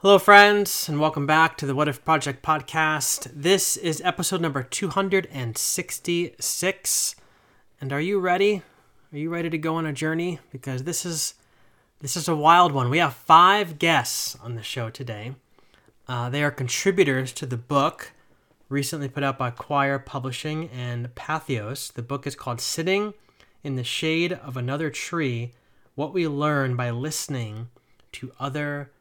Hello, friends, and welcome back to the What If Project podcast. This is episode number 266. And are you ready? Are you ready to go on a journey? Because this is this is a wild one. We have five guests on the show today. Uh, they are contributors to the book recently put out by Quoir Publishing and Patheos. The book is called Sitting in the Shade of Another Tree What We Learn by Listening to Other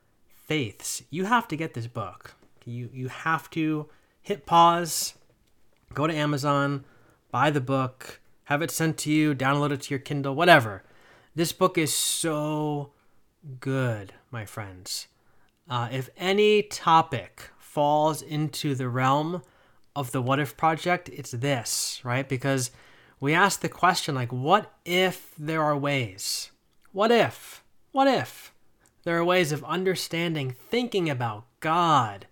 faiths. You have to get this book. You you have to hit pause, go to Amazon, buy the book, have it sent to you, download it to your Kindle, whatever. This book is so good, my friends. Uh, if any topic falls into the realm of the What If Project, it's this, right? Because we ask the question, like, what if there are ways? What if? What if? There are ways of understanding, thinking about God,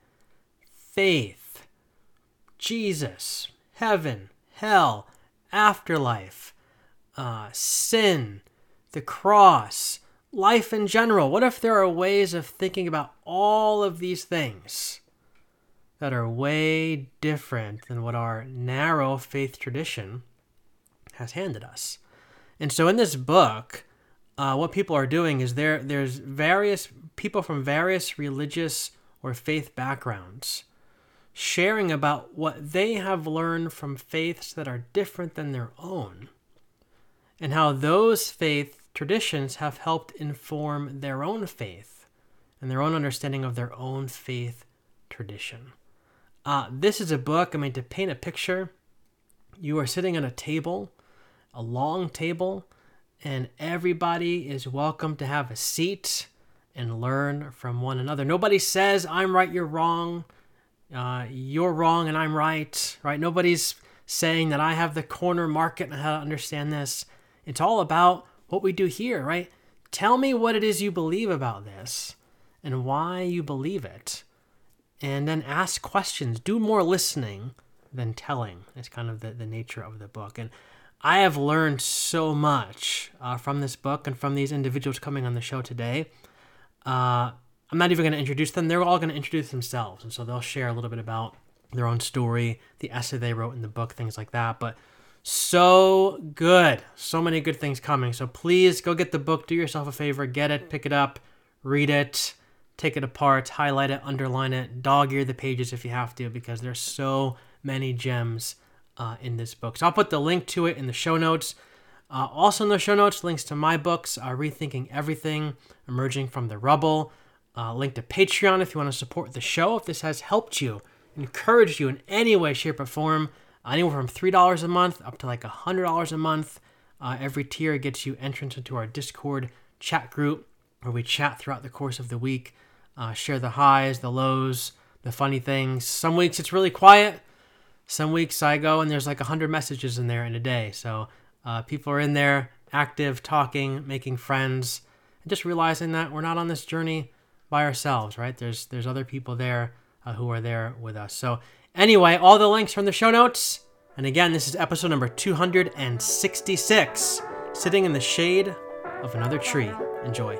faith, Jesus, heaven, hell, afterlife, uh, sin, the cross, life in general. What if there are ways of thinking about all of these things that are way different than what our narrow faith tradition has handed us? And so in this book, uh, what people are doing is there there's various people from various religious or faith backgrounds sharing about what they have learned from faiths that are different than their own and how those faith traditions have helped inform their own faith and their own understanding of their own faith tradition. Uh, this is a book, I mean, to paint a picture, you are sitting at a table, a long table, and everybody is welcome to have a seat and learn from one another. Nobody says, I'm right, you're wrong, uh, you're wrong, and I'm right, right? Nobody's saying that I have the corner market and how to understand this. It's all about what we do here, right? Tell me what it is you believe about this and why you believe it. And then ask questions. Do more listening than telling. It's kind of the, the nature of the book. And I have learned so much uh, from this book and from these individuals coming on the show today. Uh, I'm not even going to introduce them. They're all going to introduce themselves. And so they'll share a little bit about their own story, the essay they wrote in the book, things like that. But so good. So many good things coming. So please go get the book. Do yourself a favor. Get it, pick it up, read it, take it apart, highlight it, underline it, dog ear the pages if you have to, because there's so many gems uh, in this book. So I'll put the link to it in the show notes. Uh, also in the show notes, links to my books, uh, Rethinking Everything, Emerging from the Rubble. Uh, link to Patreon if you want to support the show. If this has helped you, encouraged you in any way, shape, or form, anywhere from $3 a month up to like $100 a month. Uh, every tier gets you entrance into our Discord chat group where we chat throughout the course of the week, uh, share the highs, the lows, the funny things. Some weeks it's really quiet. Some weeks I go and there's like 100 messages in there in a day. So uh, people are in there active, talking, making friends, and just realizing that we're not on this journey by ourselves, right? There's there's other people there uh, who are there with us. So anyway, all the links are in the show notes. And again, this is episode number 266, sitting in the shade of another tree. Enjoy.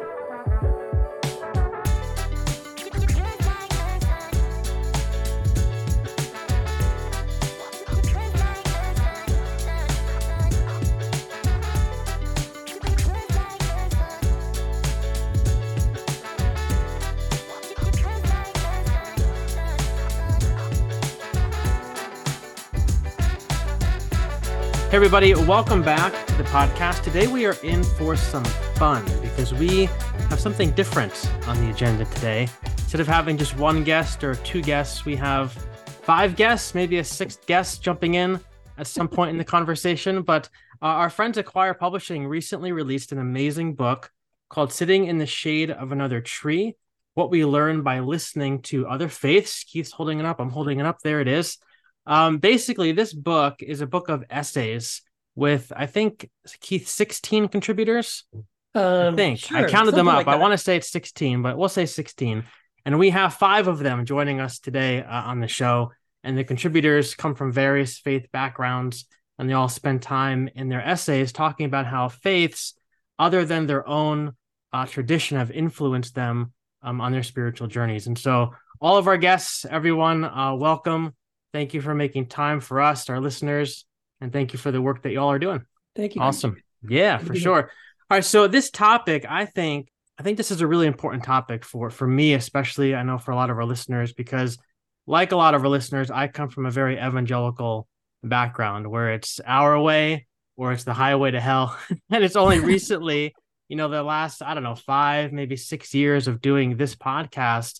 Everybody, welcome back to the podcast. Today we are in for some fun because we have something different on the agenda today. Instead of having just one guest or two guests, we have five guests, maybe a sixth guest jumping in at some point in the conversation. But uh, our friends at Quoir Publishing recently released an amazing book called Sitting in the Shade of Another Tree What We Learn by Listening to Other Faiths. Keith's holding it up. I'm holding it up. There it is. Um, basically, this book is a book of essays with I think Keith 16 contributors. Um, I think sure, I counted them up. like I want to say it's 16, but we'll say 16. And we have five of them joining us today uh, on the show. And the contributors come from various faith backgrounds, and they all spend time in their essays talking about how faiths, other than their own uh, tradition, have influenced them um, on their spiritual journeys. And so, all of our guests, everyone, uh, welcome. Thank you for making time for us, our listeners, and thank you for the work that y'all are doing. Thank you. Awesome. Yeah, for sure. All right. So this topic, I think, I think this is a really important topic for for me, especially. I know for a lot of our listeners, because like a lot of our listeners, I come from a very evangelical background where it's our way or it's the highway to hell. and it's only recently, you know, the last, I don't know, five, maybe six years of doing this podcast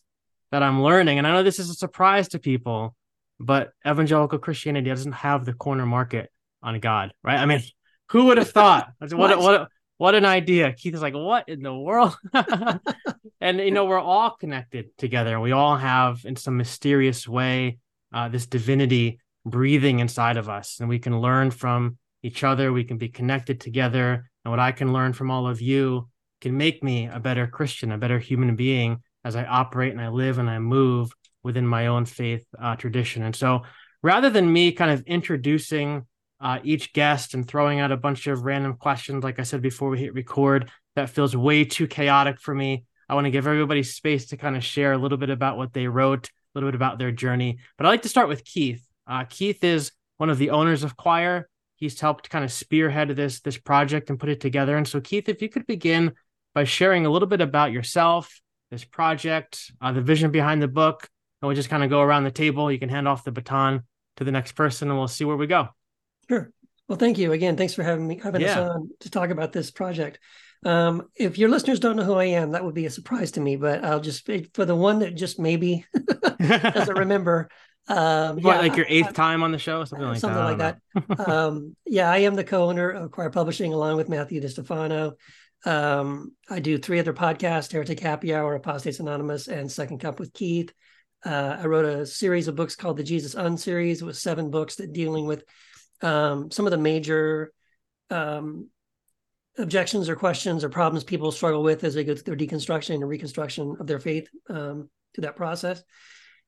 that I'm learning. And I know this is a surprise to people, but evangelical Christianity doesn't have the corner market on God, right? I mean, who would have thought? what, what, what, what an idea. Keith is like, what in the world? and, you know, we're all connected together. We all have, in some mysterious way, uh, this divinity breathing inside of us. And we can learn from each other. We can be connected together. And what I can learn from all of you can make me a better Christian, a better human being as I operate and I live and I move within my own faith uh, tradition. And so rather than me kind of introducing uh, each guest and throwing out a bunch of random questions, like I said before we hit record, that feels way too chaotic for me. I want to give everybody space to kind of share a little bit about what they wrote, a little bit about their journey. But I'd like to start with Keith. Uh, Keith is one of the owners of Quoir. he's helped kind of spearhead this this project and put it together. And so, Keith, if you could begin by sharing a little bit about yourself, this project, uh, the vision behind the book, and we'll just kind of go around the table. You can hand off the baton to the next person, and we'll see where we go. Sure. Well, thank you again. Thanks for having me having yeah. us on to talk about this project. Um, if your listeners don't know who I am, that would be a surprise to me. But I'll just for the one that just maybe doesn't remember, um, what, yeah, like your eighth I, time on the show, something like something that. like that. um, yeah, I am the co-owner of Quoir Publishing, along with Matthew DiStefano. Um, I do three other podcasts: Heretic Happy Hour, Apostates Anonymous, and Second Cup with Keith. Uh, I wrote a series of books called the Jesus Un series, with seven books that dealing with um, some of the major um, objections or questions or problems people struggle with as they go through their deconstruction and reconstruction of their faith um, through that process.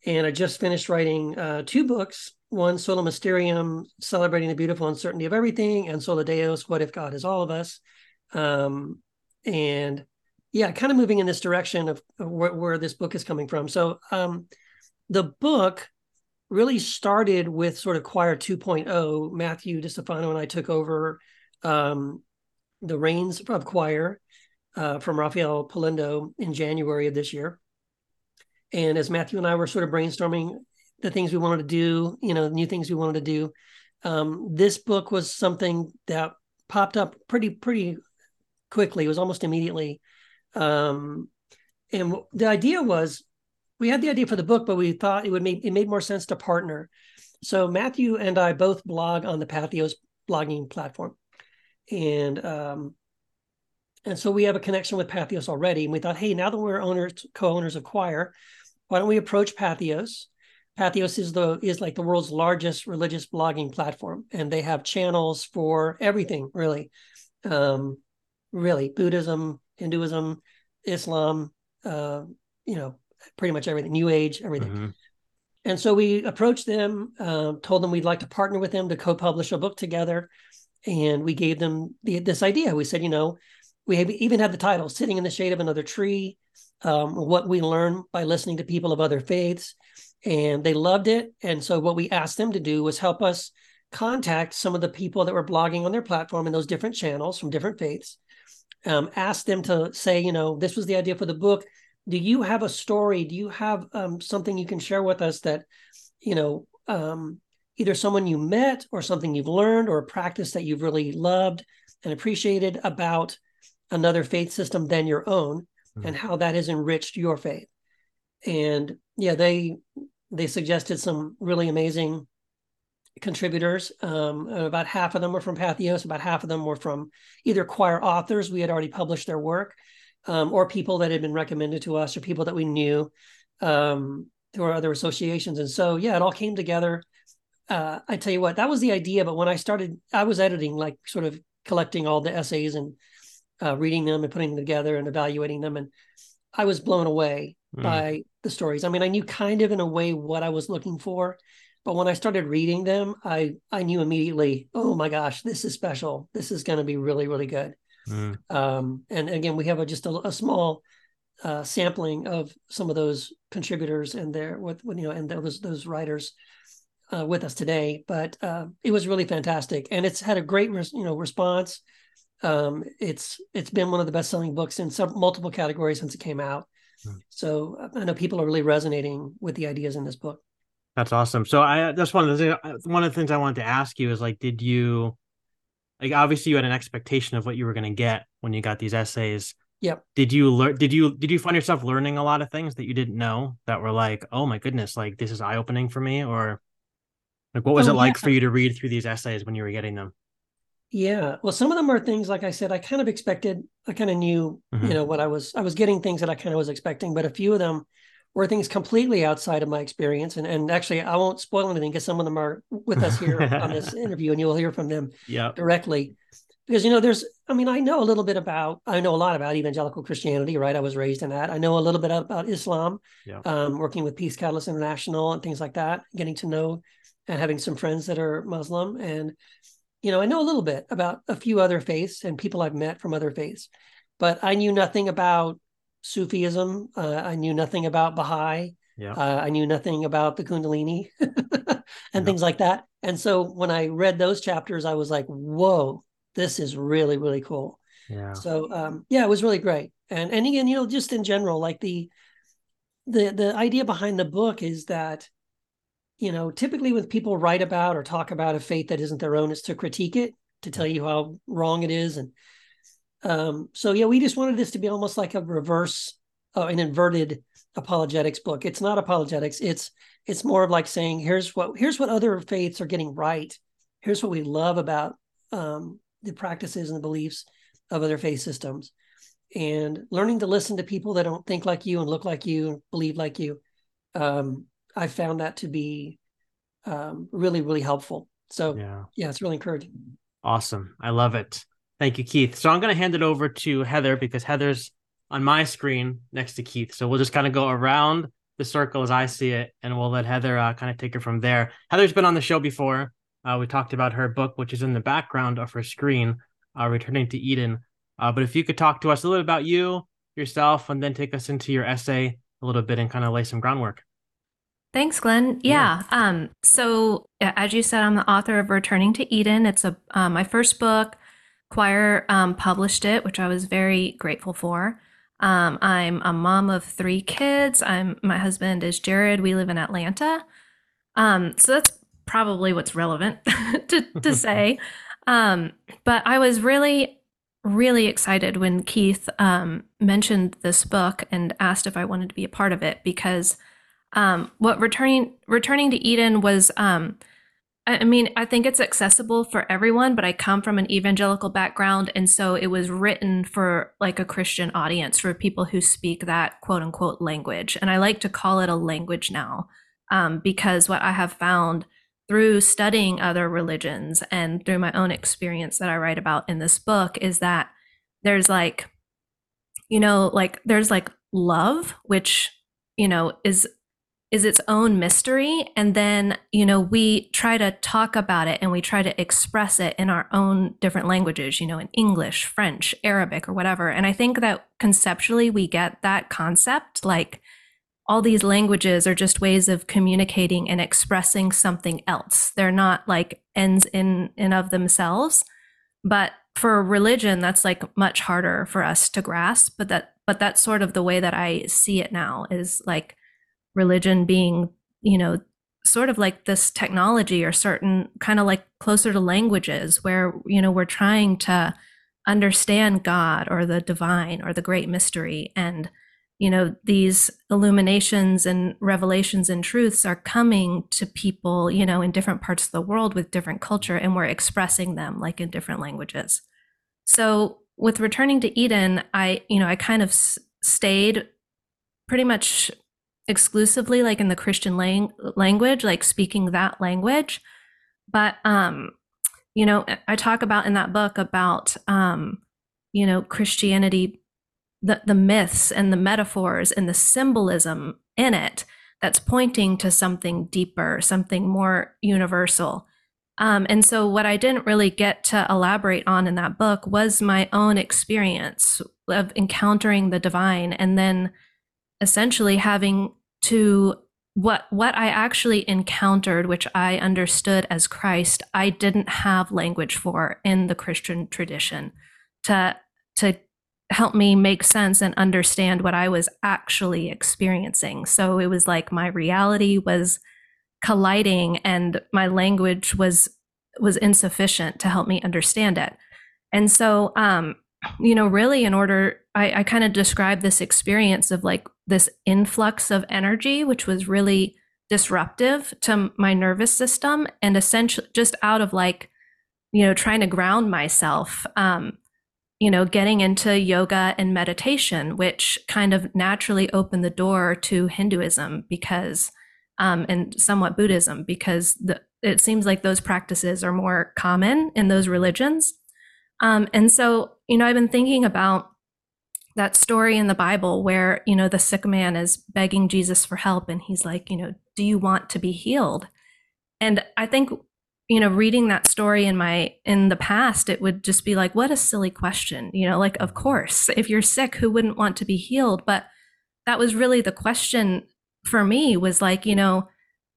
And I just finished writing uh, two books one, Sola Mysterium, Celebrating the Beautiful Uncertainty of Everything, and Sola Deus, What If God is All of Us? Um, and yeah, kind of moving in this direction of, of where, where, this book is coming from. So um, the book really started with sort of Quoir 2.0. Matthew DiStefano and I took over um, the reins of Quoir uh, from Rafael Polendo in January of this year. And as Matthew and I were sort of brainstorming the things we wanted to do, you know, new things we wanted to do, um, this book was something that popped up pretty pretty quickly. It was almost immediately. Um, and the idea was we had the idea for the book, but we thought it would make it made more sense to partner. So Matthew and I both blog on the Patheos blogging platform, and um, and so we have a connection with Patheos already. And we thought, hey, now that we're owners, co-owners of Quoir, why don't we approach Patheos? Patheos is the is like the world's largest religious blogging platform, and they have channels for everything, really, um, really Buddhism, Hinduism, Islam, uh, you know, pretty much everything, New Age, everything. Mm-hmm. And so we approached them, uh, told them we'd like to partner with them to co-publish a book together, and we gave them the, this idea. We said, you know, we even had the title "Sitting in the Shade of Another Tree." um, what we learn by listening to people of other faiths, and they loved it. And so, what we asked them to do was help us contact some of the people that were blogging on their platform in those different channels from different faiths. Um, ask them to say, you know, this was the idea for the book. Do you have a story? Do you have um, something you can share with us that, you know, um, either someone you met or something you've learned or a practice that you've really loved and appreciated about another faith system than your own? mm-hmm. and how that has enriched your faith. And yeah, they they suggested some really amazing contributors. Um, about half of them were from Patheos, about half of them were from either Quoir authors we had already published their work, um, or people that had been recommended to us, or people that we knew um, through our other associations. And so, yeah, it all came together. Uh, I tell you what, that was the idea. But when I started, I was editing, like sort of collecting all the essays and uh, reading them and putting them together and evaluating them. And I was blown away mm. by the stories. I mean, I knew kind of in a way what I was looking for, but when I started reading them, I I knew immediately, oh my gosh, this is special. This is going to be really really good. Mm. Um, and again, we have a, just a, a, small uh, sampling of some of those contributors and their with you know and those those writers uh, with us today. But uh, it was really fantastic, and it's had a great you know response. Um, it's it's been one of the best selling books in some multiple categories since it came out. Hmm. So I know people are really resonating with the ideas in this book. That's awesome. So I that's one of the one of the things I wanted to ask you is like, did you like obviously you had an expectation of what you were going to get when you got these essays. Yep. Did you learn? Did you did you find yourself learning a lot of things that you didn't know that were like, oh my goodness, like this is eye opening for me, or like what was oh, it like yeah. for you to read through these essays when you were getting them? Yeah, well, some of them are things like I said, I kind of expected. I kind of knew, mm-hmm. you know, what I was. I was getting things that I kind of was expecting, but a few of them were things completely outside of my experience. And and actually, I won't spoil anything because some of them are with us here on this interview, and you'll hear from them yep. directly because you know there's i mean i know a little bit about i know a lot about evangelical christianity right i was raised in that i know a little bit about islam yeah. um, working with peace catalyst international and things like that getting to know and having some friends that are muslim and you know i know a little bit about a few other faiths and people i've met from other faiths but i knew nothing about sufism uh, i knew nothing about baha'i yeah. Uh, I knew nothing about the Kundalini and yeah. things like that. And so when I read those chapters, I was like, whoa, this is really really cool yeah so um yeah it was really great and and again you know just in general like the the the idea behind the book is that you know typically when people write about or talk about a faith that isn't their own is to critique it to tell you how wrong it is and um so yeah we just wanted this to be almost like a reverse uh, an inverted apologetics book. It's not apologetics. It's it's more of like saying here's what here's what other faiths are getting right. Here's what we love about um, the practices and the beliefs of other faith systems. And learning to listen to people that don't think like you and look like you and believe like you um, i found that to be um, really really helpful. So yeah. yeah it's really encouraging. Awesome. I love it thank you keith so i'm going to hand it over to heather because heather's on my screen next to keith so we'll just kind of go around the circle as i see it and we'll let heather uh, kind of take it from there heather's been on the show before uh, we talked about her book, which is in the background of her screen, uh, Returning to Eden. Uh, but if you could talk to us a little about you, yourself, and then take us into your essay a little bit and kind of lay some groundwork. Thanks, Glenn. Yeah. yeah. Um, so, as you said, I'm the author of Returning to Eden. It's a uh, my first book. Quoir um, published it, which I was very grateful for. Um, I'm a mom of three kids. I'm my husband is Jared. We live in Atlanta. Um, so that's probably what's relevant to, to say. Um, but I was really, really excited when Keith um, mentioned this book and asked if I wanted to be a part of it because um, what returning returning to Eden was. Um, I mean, I think it's accessible for everyone, but I come from an evangelical background. And so it was written for like a Christian audience, for people who speak that quote unquote language. And I like to call it a language now um, because what I have found through studying other religions and through my own experience that I write about in this book is that there's like, you know, like there's like love, which, you know, is is its own mystery and then you know we try to talk about it and we try to express it in our own different languages you know in english french arabic or whatever and i think that conceptually we get that concept like all these languages are just ways of communicating and expressing something else. They're not like ends in and of themselves. But for religion, that's like much harder for us to grasp. But that but that's sort of the way that I see it now is like religion being, you know, sort of like this technology or certain kind of like closer to languages where, you know, we're trying to understand God or the divine or the great mystery. And you know these illuminations and revelations and truths are coming to people you know in different parts of the world with different culture and we're expressing them like in different languages. So with returning to eden i you know i kind of stayed pretty much exclusively like in the christian lang- language like speaking that language but um you know i talk about in that book about um you know christianity the, the myths and the metaphors and the symbolism in it that's pointing to something deeper, something more universal. Um, and so, what I didn't really get to elaborate on in that book was my own experience of encountering the divine and then essentially having to what what I actually encountered, which I understood as Christ, I didn't have language for in the Christian tradition to to help me make sense and understand what I was actually experiencing. So it was like my reality was colliding and my language was was insufficient to help me understand it. And so um you know, really in order I, I kind of described this experience of like this influx of energy, which was really disruptive to my nervous system and essentially just out of like, you know, trying to ground myself. Um, you know, getting into yoga and meditation, which kind of naturally opened the door to Hinduism because, um, and somewhat Buddhism, because the, it seems like those practices are more common in those religions. Um, and so, you know, I've been thinking about that story in the Bible where, you know, the sick man is begging Jesus for help and he's like, you know, do you want to be healed? And I think, you know, reading that story in my in the past, it would just be like, what a silly question. You know, like of course, if you're sick, who wouldn't want to be healed? But that was really the question for me was like, you know,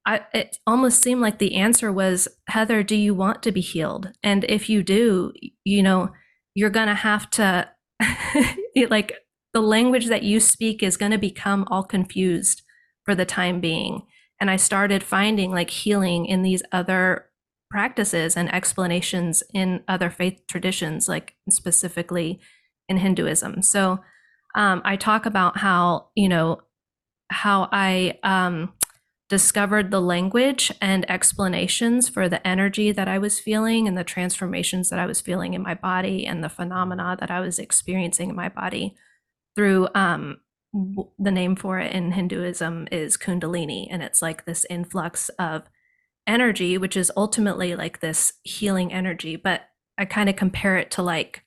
I, it almost seemed like the answer was, Heather, do you want to be healed? And if you do, you know, you're going to have to like the language that you speak is going to become all confused for the time being. And I started finding like healing in these other practices and explanations in other faith traditions, like specifically in Hinduism. So um, I talk about how, you know, how I um, discovered the language and explanations for the energy that I was feeling and the transformations that I was feeling in my body and the phenomena that I was experiencing in my body through um, the name for it in Hinduism is Kundalini. And it's like this influx of energy, which is ultimately like this healing energy. But I kind of compare it to like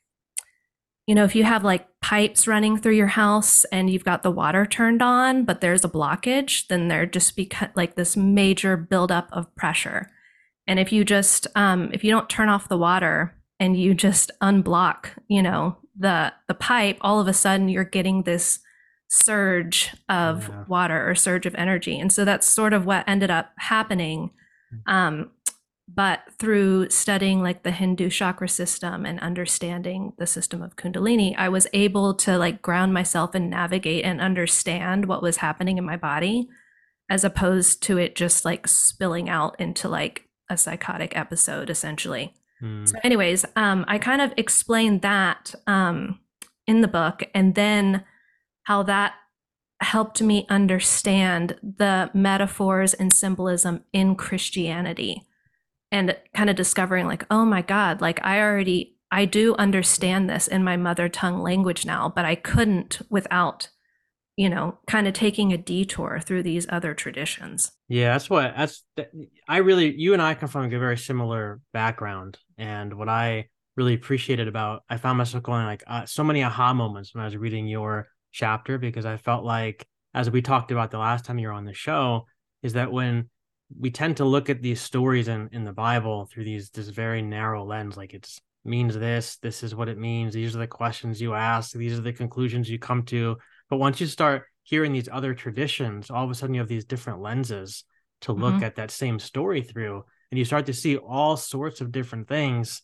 you know, if you have like pipes running through your house and you've got the water turned on, but there's a blockage, then there just be like this major buildup of pressure. And if you just um, if you don't turn off the water and you just unblock, you know, the the pipe, all of a sudden you're getting this surge of yeah. water or surge of energy. And so that's sort of what ended up happening. Mm. Um, but through studying like the hindu chakra system and understanding the system of kundalini i was able to like ground myself and navigate and understand what was happening in my body as opposed to it just like spilling out into like a psychotic episode essentially mm. so anyways um i kind of explained that um in the book and then how that helped me understand the metaphors and symbolism in christianity and kind of discovering like oh my god like i already i do understand this in my mother tongue language now but i couldn't without you know kind of taking a detour through these other traditions. Yeah that's what that's i really you and i come from a very similar background and what i really appreciated about i found myself going like uh, so many aha moments when i was reading your chapter because i felt like as we talked about the last time you were on the show is that when we tend to look at these stories in, in the Bible through these this very narrow lens, like it's means this, this is what it means, these are the questions you ask, these are the conclusions you come to. But once you start hearing these other traditions, all of a sudden you have these different lenses to look mm-hmm. at that same story through, and you start to see all sorts of different things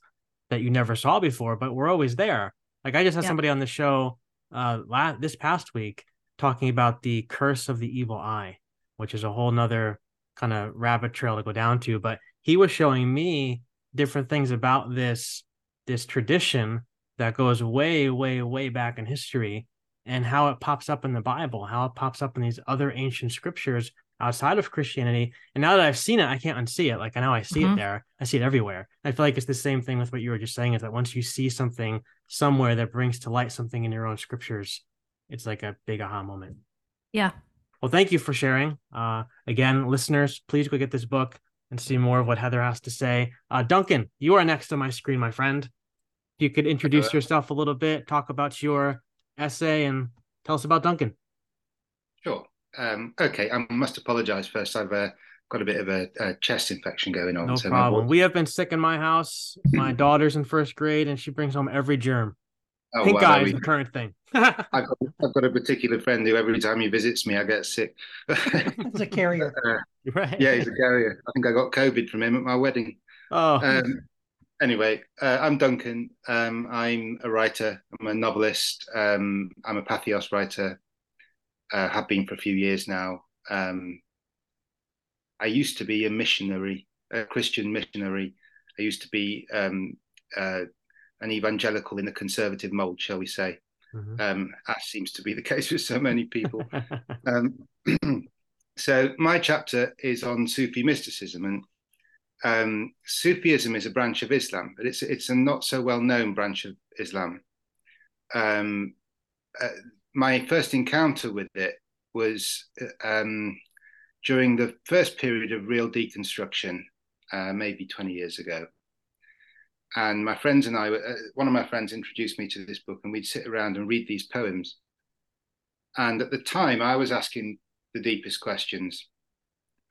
that you never saw before, but we're always there. Like I just had yeah. somebody on the show uh last this past week talking about the curse of the evil eye, which is a whole nother kind of rabbit trail to go down to, but he was showing me different things about this this tradition that goes way, way, way back in history and how it pops up in the Bible, how it pops up in these other ancient scriptures outside of Christianity. And now that I've seen it, I can't unsee it. Like I know I see mm-hmm. it there. I see it everywhere. I feel like it's the same thing with what you were just saying is that once you see something somewhere that brings to light something in your own scriptures, it's like a big aha moment. Yeah. Well, thank you for sharing. Uh, again, listeners, please go get this book and see more of what Heather has to say. Uh, Duncan, you are next on my screen, my friend. If you could introduce yourself a little bit, talk about your essay, and tell us about Duncan. Sure. Um, okay, I must apologize first. I've uh, got a bit of a, a, chest infection going on. No so problem. We have been sick in my house. My daughter's in first grade, and she brings home every germ. Oh, Pink well, eye there is we the current thing. I've got, I've got a particular friend who every time he visits me, I get sick. It's a carrier. Uh, right. yeah, he's a carrier. I think I got COVID from him at my wedding. Oh. Um, anyway, uh, I'm Duncan. Um, I'm a writer. I'm a novelist. Um, I'm a Patheos writer. Uh, have been for a few years now. Um, I used to be a missionary, a Christian missionary. I used to be um, uh, an evangelical in the conservative mold, shall we say? Mhm. Um, as seems to be the case with so many people. Um, so my chapter is on Sufi mysticism, and um, Sufism is a branch of Islam, but it's it's a not so well known branch of Islam. Um, uh, my first encounter with it was uh, um, during the first period of real deconstruction, uh, maybe 20 years ago. And my friends and I, uh, one of my friends introduced me to this book, and we'd sit around and read these poems. And at the time, I was asking the deepest questions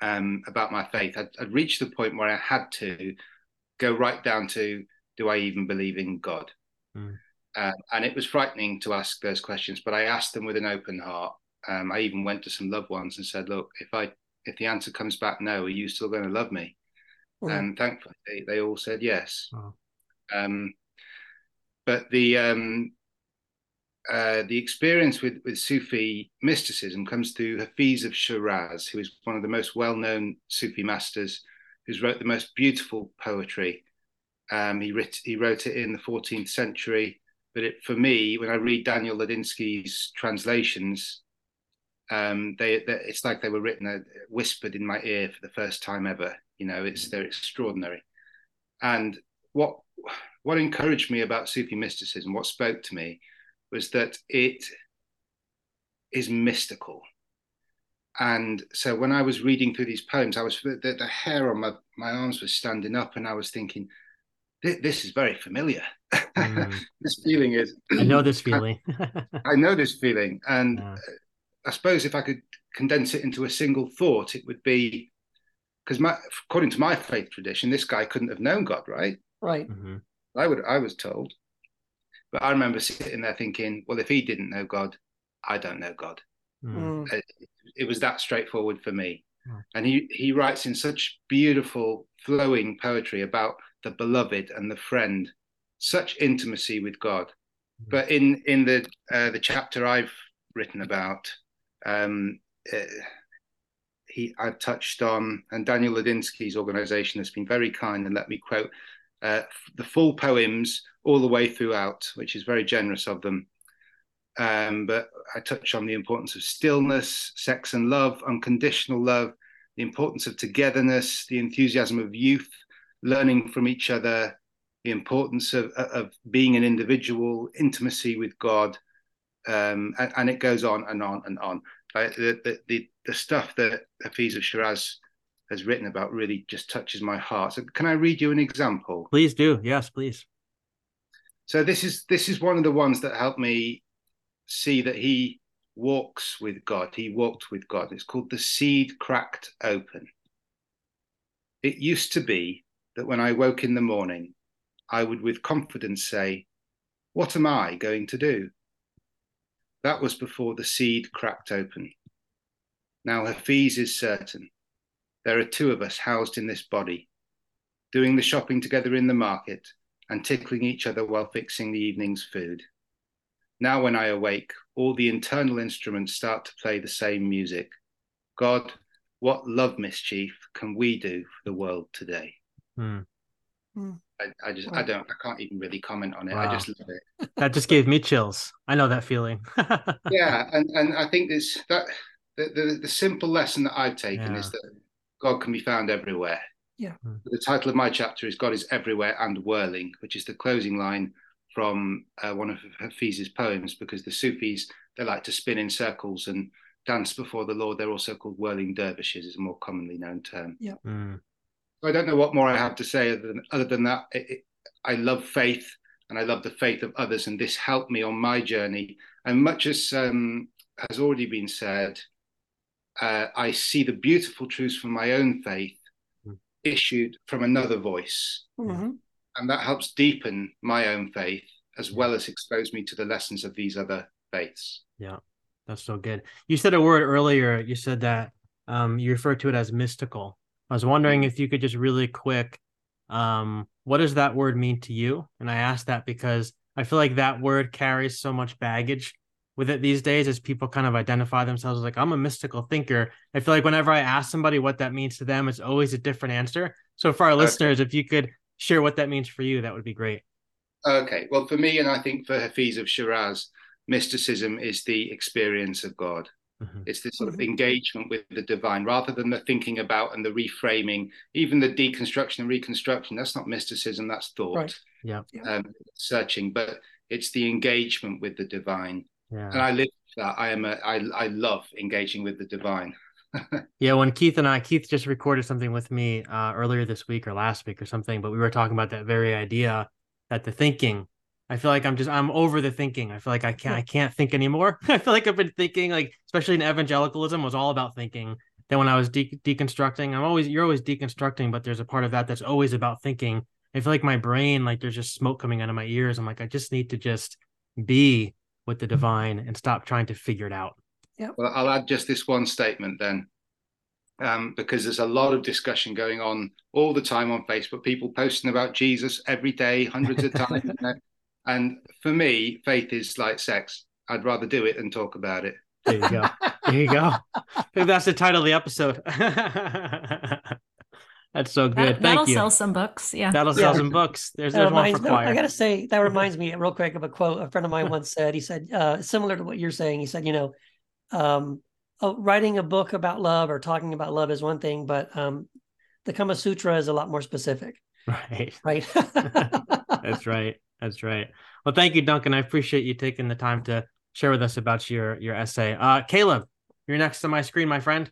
um, about my faith. I'd, I'd, reached the point where I had to go right down to do I even believe in God? Mm. Uh, and it was frightening to ask those questions, but I asked them with an open heart. Um, I even went to some loved ones and said, "Look, if I if the answer comes back no, are you still going to love me?" Mm. And thankfully, they, they all said yes. Wow. Um, but the um, uh, the experience with, with Sufi mysticism comes through Hafiz of Shiraz, who is one of the most well known Sufi masters, who's wrote the most beautiful poetry. Um, he, writ, he wrote it in the 14th century, but it, for me, when I read Daniel Ladinsky's translations, um, they, they, it's like they were written, uh, whispered in my ear for the first time ever. You know, it's they're extraordinary. And what what encouraged me about Sufi mysticism, what spoke to me, was that it is mystical. And so when I was reading through these poems, I was the, the hair on my, my arms was standing up, and I was thinking, this is very familiar. Mm. this feeling is. I know this feeling. I know this feeling, and yeah. I suppose if I could condense it into a single thought, it would be because my, according to my faith tradition, this guy couldn't have known God, right? Right. Mm-hmm. I would, I was told, but I remember sitting there thinking, well, if he didn't know God, I don't know God. Mm. It, it, was that straightforward for me. Mm. And he he writes in such beautiful, flowing poetry about the beloved and the friend, such intimacy with God. Mm. But in in the uh, the chapter I've written about, um, uh, he I've touched on, and Daniel Ladinsky's organization has been very kind and let me quote uh, the full poems all the way throughout, which is very generous of them. Um, but I touch on the importance of stillness, sex and love, unconditional love, the importance of togetherness, the enthusiasm of youth, learning from each other, the importance of, of being an individual, intimacy with God, um, and, and, it goes on and on and on. Like the, the, the, the stuff that Hafiz of Shiraz has written about really just touches my heart. So can I read you an example? Please do. Yes, please. So this is this is one of the ones that helped me see that he walks with God. He walked with God. It's called the seed cracked open. It used to be that when I woke in the morning, I would with confidence say, What am I going to do? That was before the seed cracked open. Now Hafiz is certain. There are two of us housed in this body, doing the shopping together in the market and tickling each other while fixing the evening's food. Now, when I awake, all the internal instruments start to play the same music. God, what love mischief can we do for the world today? Hmm. I, I, just, I don't, I can't even really comment on it. Wow. I just love it. that just gave me chills. I know that feeling. yeah, and and I think this that the the, the simple lesson that I've taken Yeah. is that God can be found everywhere. Yeah. The title of my chapter is God is Everywhere and Whirling, which is the closing line from uh, one of Hafiz's poems, because the Sufis, they like to spin in circles and dance before the Lord. They're also called whirling dervishes, is a more commonly known term. Mm. I don't know what more I have to say other than, other than that. It, it, I love faith and I love the faith of others, and this helped me on my journey. And much as um, has already been said, uh, I see the beautiful truths from my own faith Mm. issued from another voice, Mhm. and that helps deepen my own faith as well as expose me to the lessons of these other faiths. Yeah, that's so good. You said a word earlier. You said that um, you referred to it as mystical. I was wondering if you could just really quick, um, what does that word mean to you? And I asked that because I feel like that word carries so much baggage with it these days as people kind of identify themselves as like I'm a mystical thinker. I feel like whenever I ask somebody what that means to them, it's always a different answer. So for our okay. listeners, if you could share what that means for you, that would be great. Okay. Well, for me, and I think for Hafiz of Shiraz, mysticism is the experience of God. Mm-hmm. It's this sort of mm-hmm. engagement with the divine rather than the thinking about and the reframing, even the deconstruction and reconstruction. That's not mysticism, that's thought. Right. Yeah. Um, searching, but it's the engagement with the divine. Yeah. And I live that. I am a, I, I love engaging with the divine. yeah, when Keith and I, Keith just recorded something with me uh, earlier this week or last week or something, but we were talking about that very idea that the thinking I feel like I'm just I'm over the thinking. I feel like I can't I can't think anymore. I feel like I've been thinking like especially in evangelicalism was all about thinking. Then when I was de- deconstructing, I'm always you're always deconstructing, but there's a part of that that's always about thinking. I feel like my brain like there's just smoke coming out of my ears. I'm like I just need to just be with the divine and stop trying to figure it out. Yeah. Well, I'll add just this one statement then. Um, because there's a lot of discussion going on all the time on Facebook. People posting about Jesus every day, hundreds of times. And for me, faith is like sex. I'd rather do it than talk about it. There you go. there you go. that's the title of the episode. That's so good. That, Thank that'll sell some books. Yeah. That'll sell some books. There's, there's one for Quoir. I gotta say that reminds me real quick of a quote a friend of mine once said. He said, uh, similar to what you're saying. He said, you know, um, uh, writing a book about love or talking about love is one thing, but um, the Kama Sutra is a lot more specific. Right. Right. That's right. That's right. Well, thank you, Duncan. I appreciate you taking the time to share with us about your your essay. Uh, Caleb, you're next to my screen, my friend.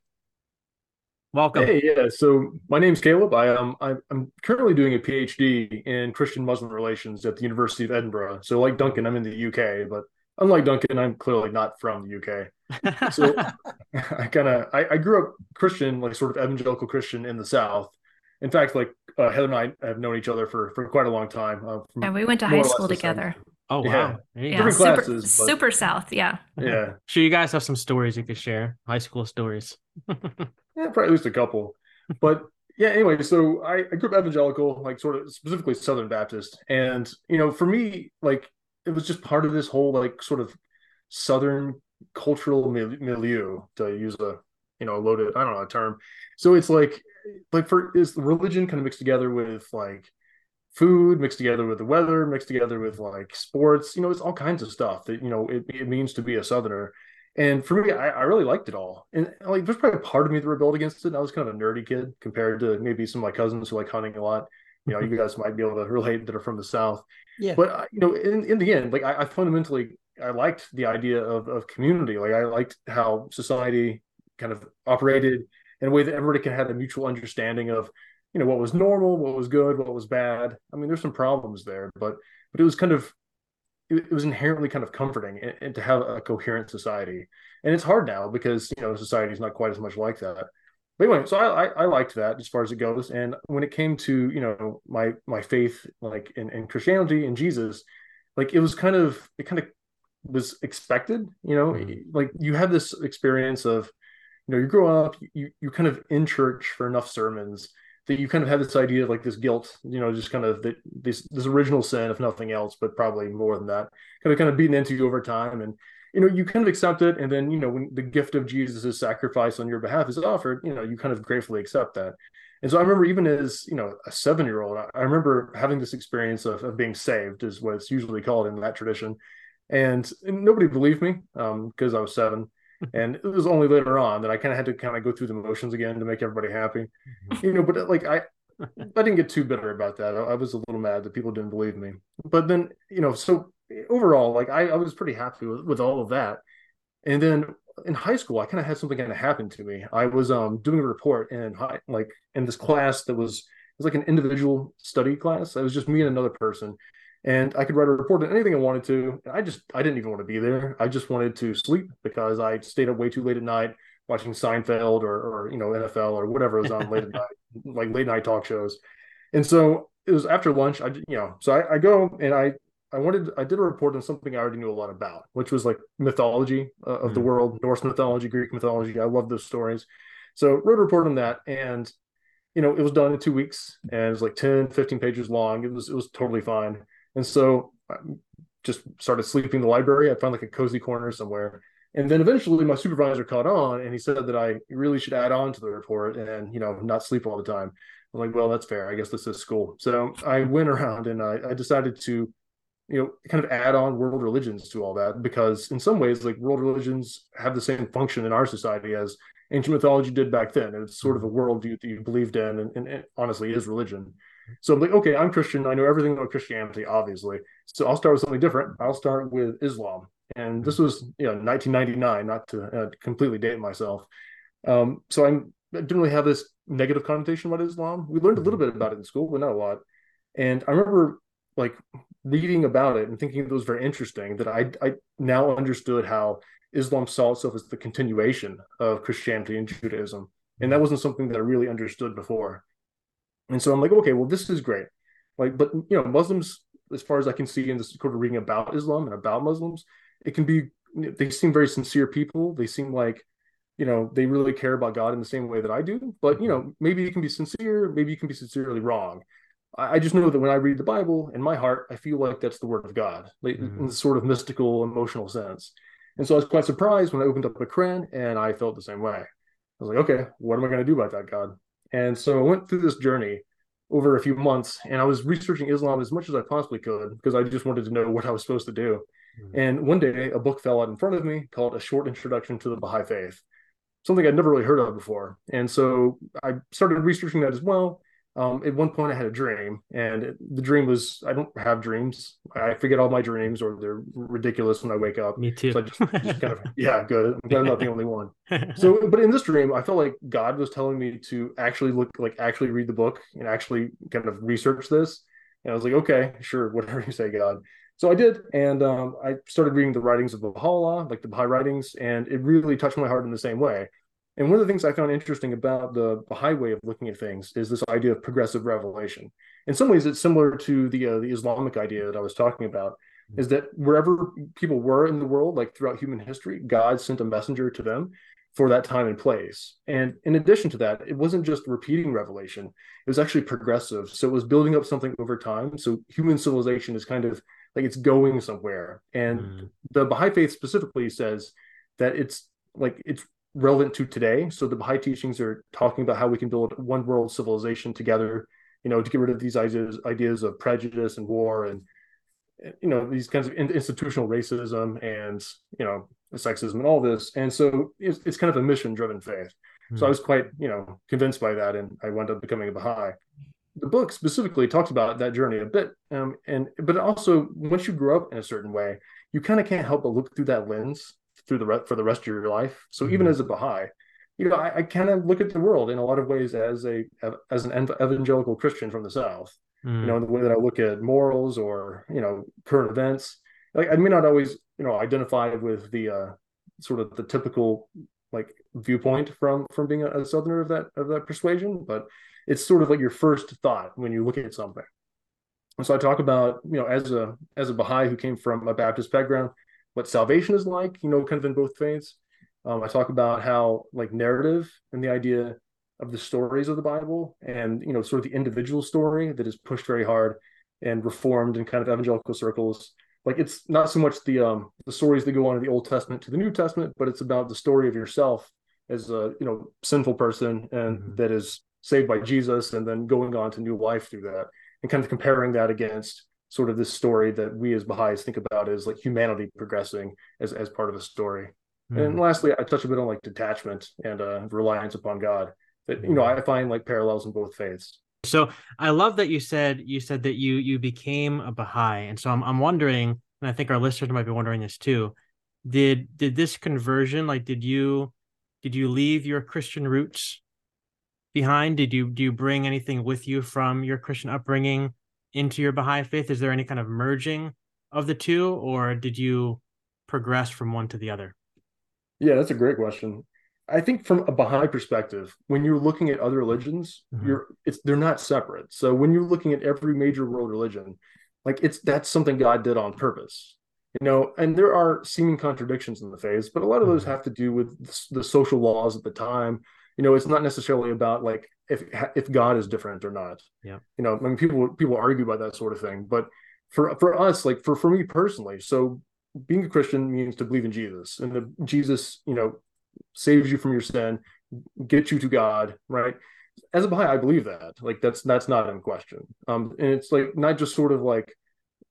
Welcome. Hey, yeah. So my name's Caleb. I am um, I'm currently doing a PhD in Christian Muslim relations at the University of Edinburgh. So like Duncan, I'm in the UK, but unlike Duncan, I'm clearly not from the UK. So I kind of I, I grew up Christian, like sort of evangelical Christian in the South. In fact, like uh, Heather and I have known each other for for quite a long time. Uh, yeah, we went to high school together. Oh wow! Yeah, yeah super, classes, but... super south. Yeah. Yeah. Sure, you guys have some stories you could share. High school stories. yeah, probably at least a couple. But yeah, anyway, so I, I grew up evangelical, like sort of specifically Southern Baptist, and you know, for me, like it was just part of this whole like sort of Southern cultural milieu, to use a you know a loaded I don't know a term. So it's like like for is religion kind of mixed together with like food mixed together with the weather mixed together with like sports you know it's all kinds of stuff that you know it, it means to be a southerner. And for me I, I really liked it all. And like there's probably a part of me that rebelled against it. I was kind of a nerdy kid compared to maybe some of my cousins who like hunting a lot. You know you guys might be able to relate that are from the south. Yeah. But uh, you know in, in the end like I, I fundamentally i liked the idea of, of community. Like i liked how society kind of operated in a way that everybody can have a mutual understanding of you know what was normal what was good what was bad. I mean there's some problems there but but it was kind of it, was inherently kind of comforting and, and, to have a coherent society. And it's hard now because you know society is not quite as much like that. But anyway so I, I, I liked that as far as it goes. And when it came to you know my my faith like in, in christianity and jesus like it was kind of it kind of was expected you know? Mm-hmm. like you have this experience of you know you grow up you you kind of in church for enough sermons that you kind of have this idea of like this guilt you know just kind of this this original sin if nothing else but probably more than that kind of kind of beaten into you over time. And you know you kind of accept it. And then you know when the gift of jesus' sacrifice on your behalf is offered you know you kind of gratefully accept that. And so i remember even as you know a seven year old i remember having this experience of, of being saved is what it's usually called in that tradition. And, and nobody believed me because um, i was seven and it was only later on that I kind of had to kind of go through the motions again to make everybody happy, mm-hmm. you know. But like I, I didn't get too bitter about that. I, I, was a little mad that people didn't believe me. But then you know, so overall, like I, I was pretty happy with, with all of that. And then in high school, I kind of had something kind of happen to me. I was um doing a report in high, like in this class that was it was like an individual study class. It was just me and another person, and I could write a report on anything I wanted to. I just I didn't even want to be there. I just wanted to sleep because I stayed up way too late at night watching Seinfeld or or you know NFL or whatever was on late at night, like late night talk shows. And so it was after lunch. I you know so I, I go and I I wanted I did a report on something I already knew a lot about, which was like mythology uh, of mm. the world, Norse mythology, Greek mythology. I love those stories. So wrote a report on that and you know, it was done in 2 weeks and it was like 10 15 pages long. It was it was totally fine. And so I just started sleeping in the library. I found like a cozy corner somewhere. And then eventually my supervisor caught on and he said that I really should add on to the report and, you know, not sleep all the time. I'm like, well, that's fair. I guess this is school. So I went around and I, I decided to you know kind of add on world religions to all that because in some ways like world religions have the same function in our society as ancient mythology did back then and it's sort of a worldview that you believed in and, and, honestly is religion so i'm like okay i'm christian. I know everything about christianity obviously. So i'll start with something different. I'll start with islam. And this was you know 1999 not to uh, completely date myself. Um, so I'm, i didn't really have this negative connotation about islam. We learned a little bit about it in school but not a lot. And i remember like reading about it and thinking it was very interesting that I I now understood how Islam saw itself as the continuation of Christianity and Judaism. And that wasn't something that I really understood before. And so I'm like, okay, well, this is great. Like, but you know, Muslims, as far as I can see in this sort of reading about Islam and about Muslims, it can be they seem very sincere people. They seem like, you know, they really care about God in the same way that I do. But you know, maybe you can be sincere, maybe you can be sincerely wrong. I just know that when I read the Bible in my heart, I feel like that's the word of God, like mm-hmm. in the sort of mystical, emotional sense. And so I was quite surprised when I opened up the Quran and I felt the same way. I was like, okay, what am I going to do about that, God? And so I went through this journey over a few months and I was researching Islam as much as I possibly could because I just wanted to know what I was supposed to do. Mm-hmm. And one day a book fell out in front of me called A Short Introduction to the Baha'i Faith, something I'd never really heard of before. And so I started researching that as well um, at one point I had a dream, and it, the dream was I don't have dreams. I forget all my dreams, or they're ridiculous when I wake up. Me too. So just, just kind of yeah, good. I'm not the only one. So, but in this dream, I felt like God was telling me to actually look, like actually read the book and actually kind of research this. And I was like, okay, sure, whatever you say, God. So I did, and um, I started reading the writings of Baha'u'llah, like the Baha'i writings, and it really touched my heart in the same way. And one of the things I found interesting about the Baha'i way of looking at things is this idea of progressive revelation. In some ways, it's similar to the uh, the Islamic idea that I was talking about. Mm-hmm. Is that wherever people were in the world, like throughout human history, God sent a messenger to them for that time and place. And in addition to that, it wasn't just repeating revelation; it was actually progressive. So it was building up something over time. So human civilization is kind of like it's going somewhere. And mm. the Baha'i faith specifically says that it's like it's relevant to today. So the Baha'i teachings are talking about how we can build one world civilization together, you know, to get rid of these ideas ideas of prejudice and war and you know these kinds of institutional racism and you know sexism and all this. And so it's, it's kind of a mission driven faith. Mm-hmm. So I hmm. was quite you know convinced by that, and I wound up becoming a Baha'i. The book specifically talks about that journey a bit, um, and but also once you grow up in a certain way, you kind of can't help but look through that lens through the re- for the rest of your life. So mm-hmm. even as a Baha'i, you know, I, I kind of look at the world in a lot of ways as a as an evangelical Christian from the South. Mm-hmm. You know, in the way that I look at morals or you know current events. Like I may not always you know identify with the uh, sort of the typical like viewpoint from from being a, a southerner of that of that persuasion, but it's sort of like your first thought when you look at something. And so I talk about, you know, as a as a Baha'i who came from a Baptist background, what salvation is like, you know, kind of in both faiths. Um, I talk about how like narrative and the idea of the stories of the Bible and you know sort of the individual story that is pushed very hard and reformed in kind of evangelical circles. Like it's not so much the um the stories that go on in the Old Testament to the New Testament, but it's about the story of yourself as a you know sinful person and mm-hmm. that is saved by Jesus and then going on to new life through that and kind of comparing that against sort of this story that we as Baha'is think about as like humanity progressing as, as part of a story. Mm. And lastly, I touch a bit on like detachment and uh, reliance upon God that, you know, hmm. I find like parallels in both faiths. So I love that you said, you said that you, you became a Baha'i. And so I'm, I'm wondering, and I think our listeners might be wondering this too. Did, did this conversion, like, did you, did you leave your Christian roots behind? Did you, do you bring anything with you from your Christian upbringing? Into your Baha'i faith? Is there any kind of merging of the two, or did you progress from one to the other? Yeah, that's a great question. I think from a Baha'i perspective, when you're looking at other religions, mm-hmm. you're it's they're not separate. So when you're looking at every major world religion, like it's that's something God did on purpose. You know, and there are seeming contradictions in the faith, but a lot of those mm-hmm. have to do with the social laws at the time. You know, it's not necessarily about like if if God is different or not. Yeah. You know, I mean, people people argue about that sort of thing, but for for us, like for for me personally, so being a Christian means to believe in Jesus, and the, Jesus, you know, saves you from your sin, gets you to God, right? As a Baha'i, I believe that. Like that's that's not in question. Um, and it's like not just sort of like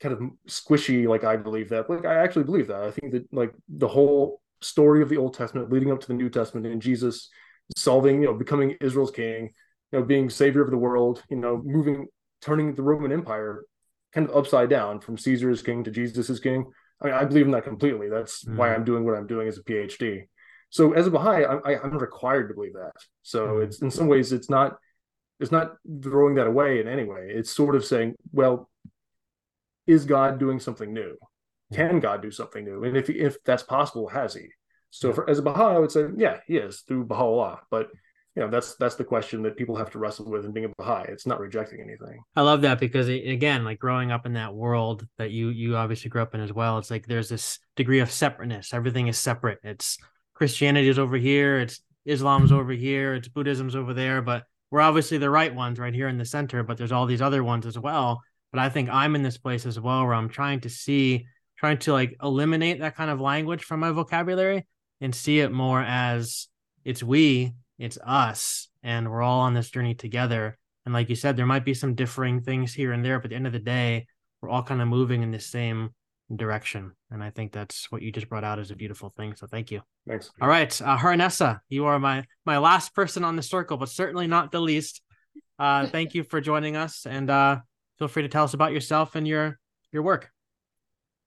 kind of squishy. Like I believe that. Like I actually believe that. I think that like the whole story of the Old Testament leading up to the New Testament and Jesus solving, you know, becoming Israel's king, you know, being savior of the world, you know, moving, turning the Roman Empire kind of upside down from Caesar as king to Jesus as king. I mean, I believe in that completely. That's mm. why I'm doing what I'm doing as a PhD. So as a Baha'i, I'm, I, am required to believe that. So mm. it's in some ways, it's not, it's not throwing that away in any way. It's sort of saying, well, is God doing something new? Can God do something new? And if if that's possible, has He? So for, as a Baha'i, I would say, yeah, he is through Baha'u'llah. But you know, that's that's the question that people have to wrestle with in being a Baha'i. It's not rejecting anything. I love that because again, like growing up in that world that you you obviously grew up in as well, it's like there's this degree of separateness. Everything is separate. It's Christianity is over here, it's Islam's over here, it's Buddhism's over there, but we're obviously the right ones right here in the center, but there's all these other ones as well. But I think I'm in this place as well where I'm trying to see, trying to like eliminate that kind of language from my vocabulary and see it more as it's we, it's us, and we're all on this journey together. And like you said, there might be some differing things here and there, but at the end of the day, we're all kind of moving in the same direction. And I think that's what you just brought out as a beautiful thing. So thank you. Thanks. All right. Uh Hurunnessa, you are my my last person on the circle, but certainly not the least. Uh thank you for joining us and uh feel free to tell us about yourself and your your work.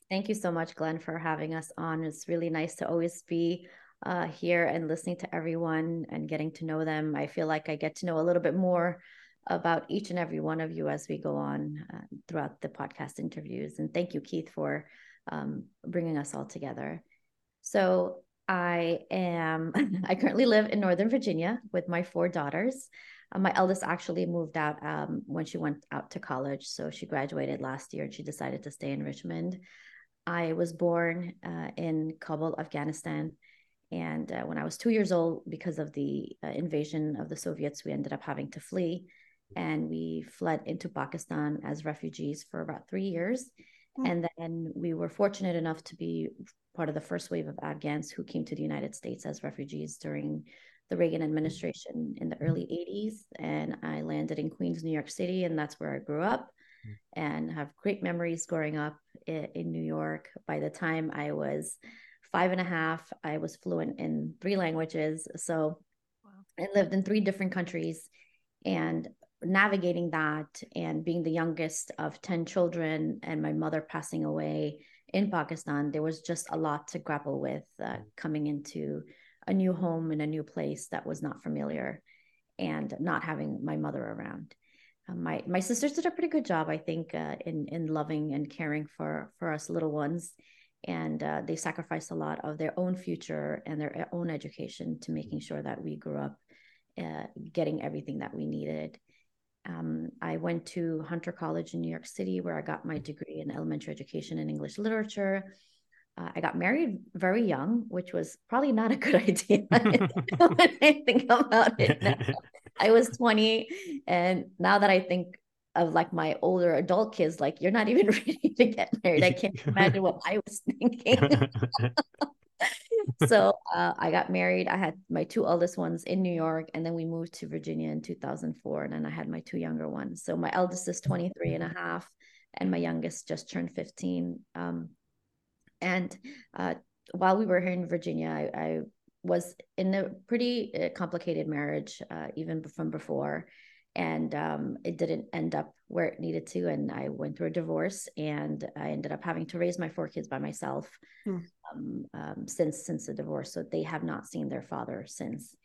Thank you so much, Glenn, for having us on. It's really nice to always be uh, here and listening to everyone and getting to know them. I feel like I get to know a little bit more about each and every one of you as we go on uh, throughout the podcast interviews. And thank you, Keith, for um, bringing us all together. So I am, I currently live in Northern Virginia with my four daughters. Uh, my eldest actually moved out um, when she went out to college. So she graduated last year and she decided to stay in Richmond. I was born uh, in Kabul, Afghanistan. And uh, when I was two years old, because of the uh, invasion of the Soviets, we ended up having to flee. And we fled into Pakistan as refugees for about three years. Mm-hmm. And then we were fortunate enough to be part of the first wave of Afghans who came to the United States as refugees during the Reagan administration in the early 80s. And I landed in Queens, New York City, and that's where I grew up and have great memories growing up in, in New York. By the time I was five and a half, I was fluent in three languages. So wow. I lived in three different countries and navigating that and being the youngest of 10 children and my mother passing away in Pakistan, there was just a lot to grapple with uh, mm. coming into a new home in a new place that was not familiar and not having my mother around. Um, my my sisters did a pretty good job, I think, uh, in in loving and caring for for us little ones, and uh, they sacrificed a lot of their own future and their own education to making sure that we grew up uh, getting everything that we needed. Um, I went to Hunter College in New York City, where I got my degree in elementary education and English literature. Uh, I got married very young, which was probably not a good idea when I think about it now. I was 20. And now that I think of like my older adult kids, like you're not even ready to get married. I can't imagine what I was thinking. so uh, I got married. I had my two oldest ones in New York, and then we moved to Virginia in 2004. And then I had my two younger ones. So my eldest is 23 and a half, and my youngest just turned 15. Um, and uh, while we were here in Virginia, I, I was in a pretty uh, complicated marriage, uh, even from before. And um, it didn't end up where it needed to. And I went through a divorce and I ended up having to raise my four kids by myself mm. um, um, since since the divorce. So they have not seen their father since.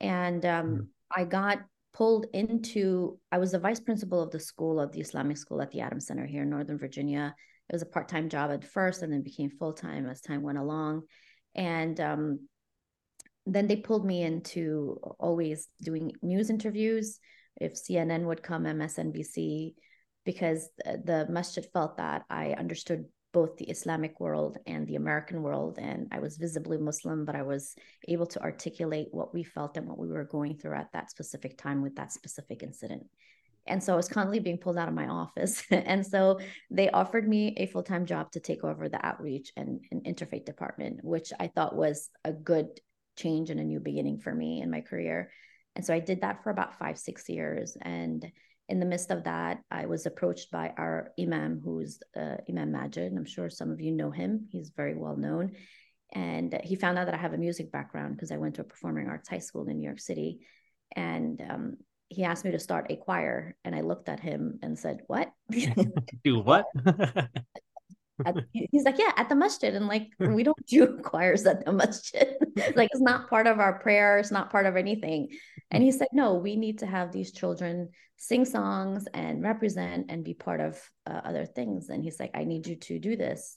And mm. I got pulled into, I was the vice principal of the school of the Islamic school at the Adams Center here in Northern Virginia. It was a part time job at first and then became full time as time went along. And um, then they pulled me into always doing news interviews. If CNN would come, MSNBC, because the masjid felt that I understood both the Islamic world and the American world. And I was visibly Muslim, but I was able to articulate what we felt and what we were going through at that specific time with that specific incident. And so I was constantly being pulled out of my office. and so they offered me a full time job to take over the outreach and, and interfaith department, which I thought was a good change and a new beginning for me in my career. And so I did that for about five, six years. And in the midst of that, I was approached by our Imam, who's uh, Imam Magid. I'm sure some of you know him. He's very well known. And he found out that I have a music background because I went to a performing arts high school in New York City. And um, he asked me to start a choir. And I looked at him and said, What? Do what? at, he's like, yeah, at the masjid. And like, we don't do choirs at the masjid. like, it's not part of our prayer. It's not part of anything. And he said, no, we need to have these children sing songs and represent and be part of uh, other things. And he's like, I need you to do this.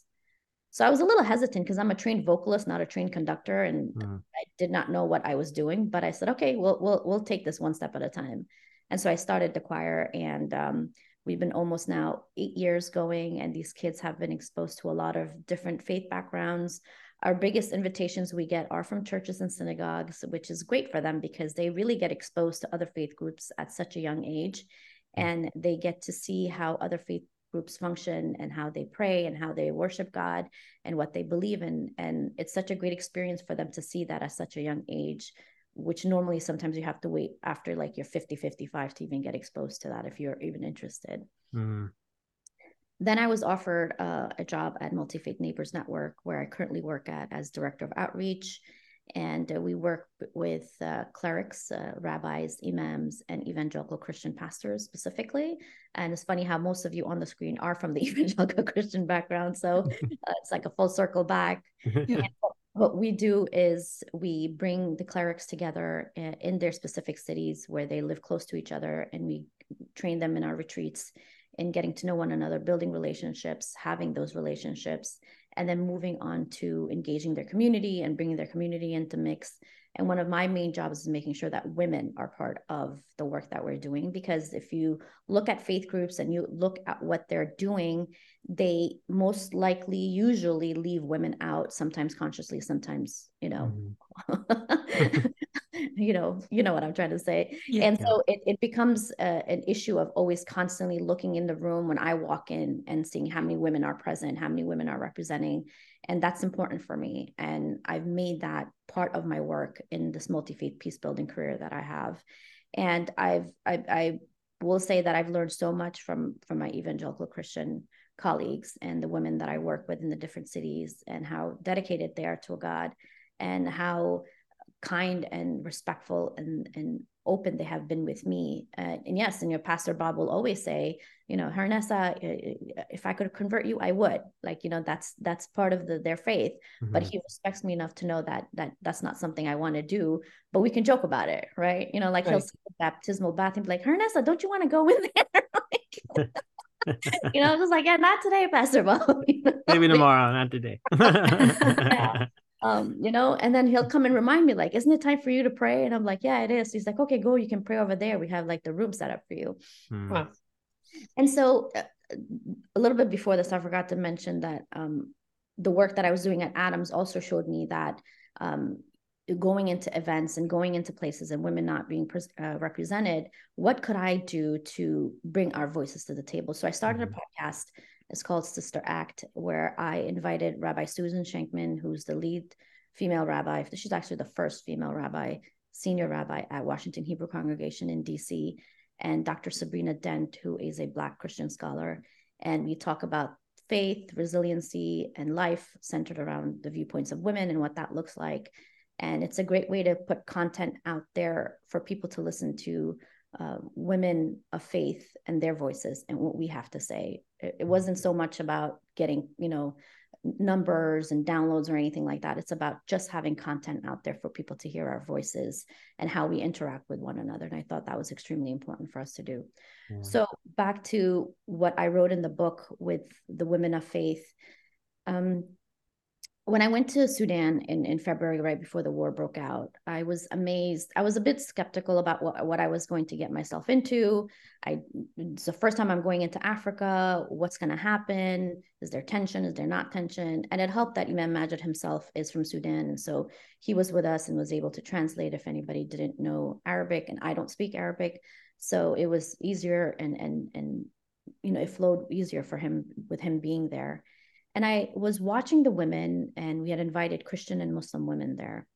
So I was a little hesitant because I'm a trained vocalist, not a trained conductor, and mm. I did not know what I was doing. But I said, okay, we'll we'll we'll take this one step at a time. And so I started the choir, and um, We've been almost now eight years going, and these kids have been exposed to a lot of different faith backgrounds. Our biggest invitations we get are from churches and synagogues, which is great for them because they really get exposed to other faith groups at such a young age. And they get to see how other faith groups function and how they pray and how they worship God and what they believe in. And it's such a great experience for them to see that at such a young age which normally sometimes you have to wait after like you're 50 55 to even get exposed to that if you're even interested mm-hmm. then i was offered uh, a job at multi faith neighbors network where i currently work at as director of outreach and uh, we work with uh, clerics uh, rabbis imams and evangelical christian pastors specifically. And it's funny how most of you on the screen are from the evangelical christian background. So uh, it's like a full circle back. And what we do is we bring the clerics together in their specific cities where they live close to each other and we train them in our retreats in getting to know one another building relationships having those relationships and then moving on to engaging their community and bringing their community into mix and one of my main jobs is making sure that women are part of the work that we're doing. Because if you look at faith groups and you look at what they're doing, they most likely usually leave women out, sometimes consciously, sometimes, you know, mm-hmm. you know, you know what I'm trying to say. Yeah. And so it, it becomes a, an issue of always constantly looking in the room when I walk in and seeing how many women are present, how many women are representing and that's important for me. And i've made that part of my work in this multi-faith peace building career that i have. And i've I, I will say that i've learned so much from from my evangelical christian colleagues and the women that i work with in the different cities and how dedicated they are to god and how kind and respectful and and open they have been with me. Uh, and yes, and your pastor Bob will always say, you know, Hernessa, if I could convert you, I would. Like, you know, that's that's part of the, their faith. Mm-hmm. But he respects me enough to know that that that's not something I want to do. But we can joke about it, right? You know, like right. he'll see the baptismal bath and be like, Hernessa, don't you want to go in there? you know, just like, yeah, not today, Pastor Bob. Maybe tomorrow, not today. yeah um, you know, and then he'll come and remind me, like, isn't it time for you to pray? And I'm like, yeah, it is. He's like, okay, go, you can pray over there. We have like the room set up for you. Wow. And so uh, a little bit before this, I forgot to mention that um, the work that I was doing at Adams also showed me that um, going into events and going into places and women not being uh, represented, what could I do to bring our voices to the table? So I started a mm-hmm. podcast it's called Sister Act, where I invited Rabbi Susan Shankman, who's the lead female rabbi. She's actually the first female rabbi, senior rabbi at Washington Hebrew Congregation in DC, and Dr. Sabrina Dent, who is a Black Christian scholar. And we talk about faith, resiliency, and life centered around the viewpoints of women and what that looks like. And it's a great way to put content out there for people to listen to uh, women of faith and their voices and what we have to say. It, it, wasn't so much about getting, you know, numbers and downloads or anything like that. It's about just having content out there for people to hear our voices and how we interact with one another. And I thought that was extremely important for us to do. Yeah. So back to what I wrote in the book with the women of faith. Um, when I went to Sudan in, in February, right before the war broke out, I was amazed. I was a bit skeptical about what, what I was going to get myself into. I it's the first time I'm going into Africa. What's going to happen? Is there tension? Is there not tension? And it helped that Imam Magid himself is from Sudan. And so he was with us and was able to translate if anybody didn't know Arabic. And I don't speak Arabic. So it was easier and and and you know, it flowed easier for him with him being there and I was watching the women, and we had invited Christian and Muslim women there.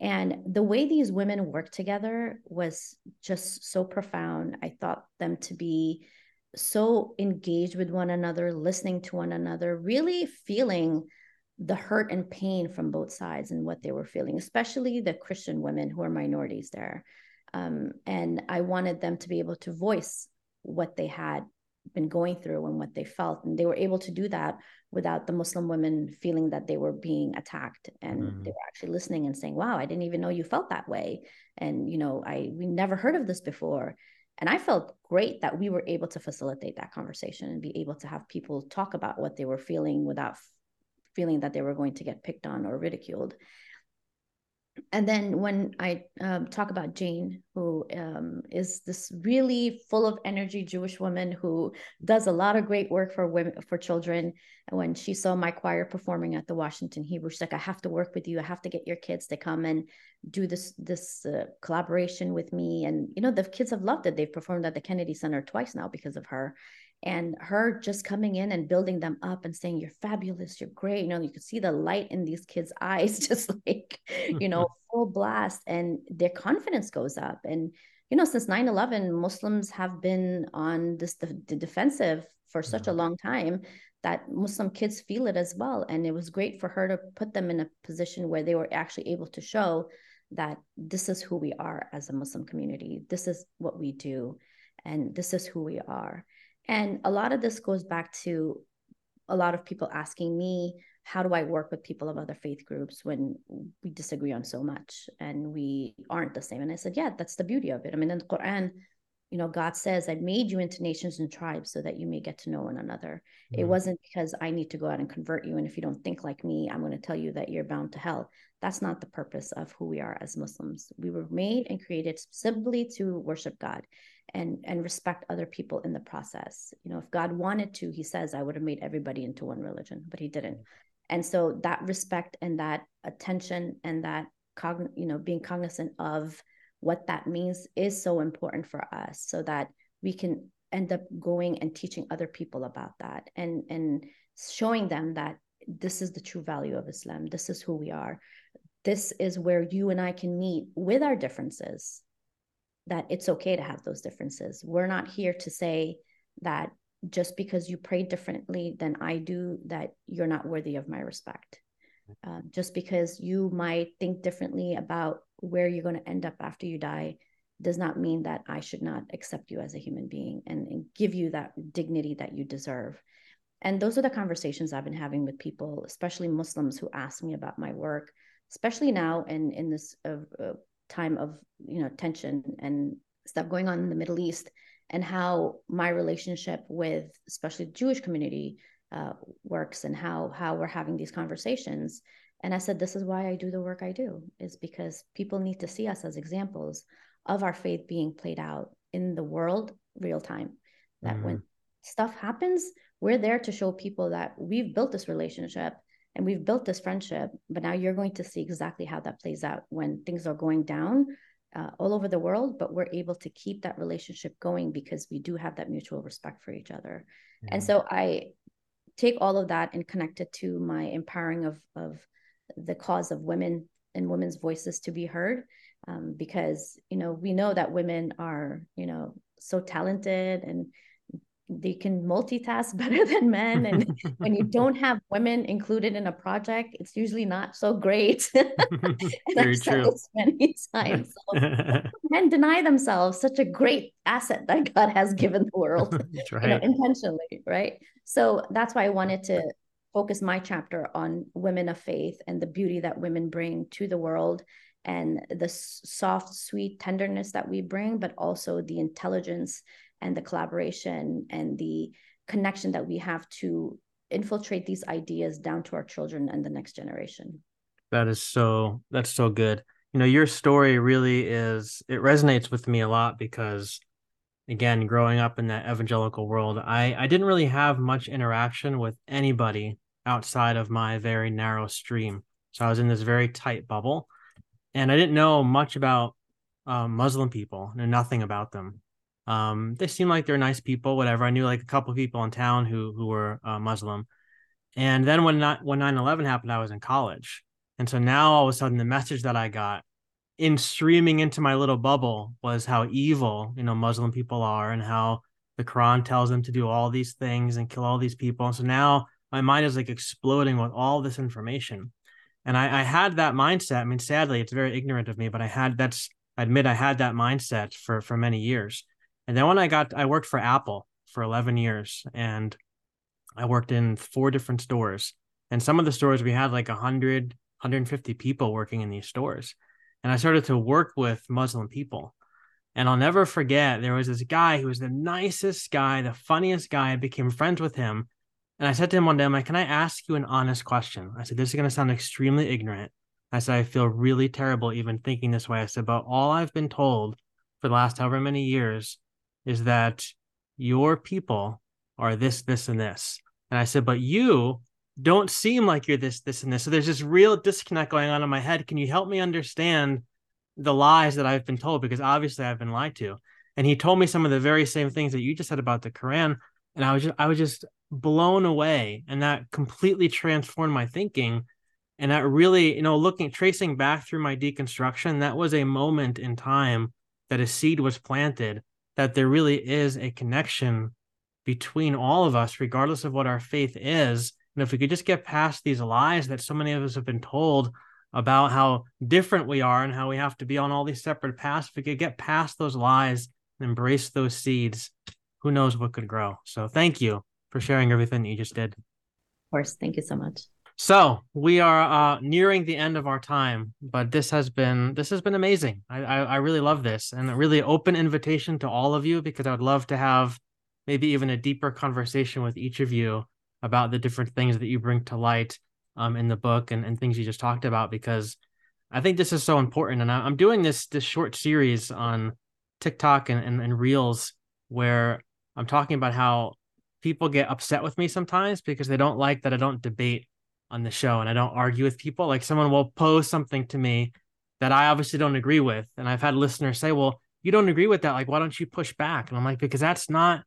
And the way these women worked together was just so profound. I thought them to be so engaged with one another, listening to one another, really feeling the hurt and pain from both sides and what they were feeling, especially the Christian women who are minorities there. Um, and I wanted them to be able to voice what they had been going through and what they felt. And they were able to do that without the Muslim women feeling that they were being attacked. And mm-hmm. they were actually listening and saying, wow, I didn't even know you felt that way. And, you know, I, we never heard of this before. And I felt great that we were able to facilitate that conversation and be able to have people talk about what they were feeling without feeling that they were going to get picked on or ridiculed and then when I um, talk about Jane, who um, is this really full of energy Jewish woman who does a lot of great work for women for children, and when she saw my choir performing at the Washington Hebrew, she's like, "I have to work with you. I have to get your kids to come and do this this uh, collaboration with me." And you know, the kids have loved it. They've performed at the Kennedy Center twice now because of her, and her just coming in and building them up and saying you're fabulous you're great. You know you could see the light in these kids eyes just like you know full blast and their confidence goes up. And you know since 9-11 muslims have been on this the, the defensive for such a mm-hmm. long time that muslim kids feel it as well. And it was great for her to put them in a position where they were actually able to show that this is who we are as a muslim community. This is what we do and this is who we are and a lot of this goes back to a lot of people asking me, how do I work with people of other faith groups when we disagree on so much and we aren't the same? And I said, yeah, that's the beauty of it. I mean, in the Quran, you know, God says, I made you into nations and tribes so that you may get to know one another. Mm-hmm. It wasn't because I need to go out and convert you. And if you don't think like me, I'm going to tell you that you're bound to hell. That's not the purpose of who we are as Muslims. We were made and created simply to worship God and and respect other people in the process. You know if god wanted to he says i would have made everybody into one religion but he didn't. And so that respect and that attention and that cogn- you know being cognizant of what that means is so important for us so that we can end up going and teaching other people about that and and showing them that this is the true value of islam. This is who we are. This is where you and i can meet with our differences that it's okay to have those differences. We're not here to say that just because you pray differently than I do, that you're not worthy of my respect. Uh, just because you might think differently about where you're going to end up after you die does not mean that I should not accept you as a human being and, and give you that dignity that you deserve. And those are the conversations I've been having with people, especially Muslims who ask me about my work, especially now in, in this uh, uh, time of you know tension and stuff going on in the Middle East, and how my relationship with especially the Jewish community uh, works, and how how we're having these conversations. And I said, this is why I do the work I do, is because people need to see us as examples of our faith being played out in the world real time. That mm-hmm. when stuff happens, we're there to show people that we've built this relationship and we've built this friendship but now you're going to see exactly how that plays out when things are going down uh, all over the world but we're able to keep that relationship going because we do have that mutual respect for each other mm-hmm. and so i take all of that and connect it to my empowering of of the cause of women and women's voices to be heard um, because you know we know that women are you know so talented and they can multitask better than men and when you don't have women included in a project it's usually not so great Very true. many times so men deny themselves such a great asset that god has given the world right. you know, intentionally right so that's why i wanted to focus my chapter on women of faith and the beauty that women bring to the world and the soft sweet tenderness that we bring but also the intelligence and the collaboration and the connection that we have to infiltrate these ideas down to our children and the next generation. That is so that's so good. You know, your story really is it resonates with me a lot because again, growing up in that evangelical world, I I didn't really have much interaction with anybody outside of my very narrow stream. So I was in this very tight bubble and I didn't know much about uh, Muslim people, knew nothing about them. Um, they seemed like they're nice people, whatever. I knew like a couple people in town who who were uh, Muslim. And then when not, when 9/11 happened, I was in college. And so now all of a sudden the message that I got in streaming into my little bubble was how evil, you know, Muslim people are and how the Quran tells them to do all these things and kill all these people. And so now my mind is like exploding with all this information. And I, I had that mindset. I mean, sadly, it's very ignorant of me, but I had that's I admit I had that mindset for for many years. And then when I got I worked for Apple for 11 years and I worked in four different stores. And some of the stores we had like 100 150 people working in these stores. And I started to work with Muslim people. And I'll never forget there was this guy who was the nicest guy, the funniest guy. I became friends with him. And I said to him one day, I'm like, can I ask you an honest question? I said, this is going to sound extremely ignorant. I said, I feel really terrible even thinking this way. I said, but all I've been told for the last however many years is that your people are this, this, and this. And I said, but you don't seem like you're this, this, and this. So there's this real disconnect going on in my head. Can you help me understand the lies that I've been told? Because obviously I've been lied to. And he told me some of the very same things that you just said about the Quran. And I was just, I was just blown away. And that completely transformed my thinking and that really you know looking tracing back through my deconstruction that was a moment in time that a seed was planted that there really is a connection between all of us regardless of what our faith is. And if we could just get past these lies that so many of us have been told about how different we are and how we have to be on all these separate paths if we could get past those lies and embrace those seeds who knows what could grow. So thank you for sharing everything that you just did. Of course. Thank you so much so we are uh, nearing the end of our time, but this has been this has been amazing. I, I, I really love this and a really open invitation to all of you because I would love to have maybe even a deeper conversation with each of you about the different things that you bring to light um, in the book and, and things you just talked about because I think this is so important. And I, am doing this this short series on TikTok and, and, and Reels where I'm talking about how people get upset with me sometimes because they don't like that I don't debate on the show and I don't argue with people. Like someone will pose something to me that I obviously don't agree with. And I've had listeners say, well, you don't agree with that. Like, why don't you push back? And I'm like, because that's not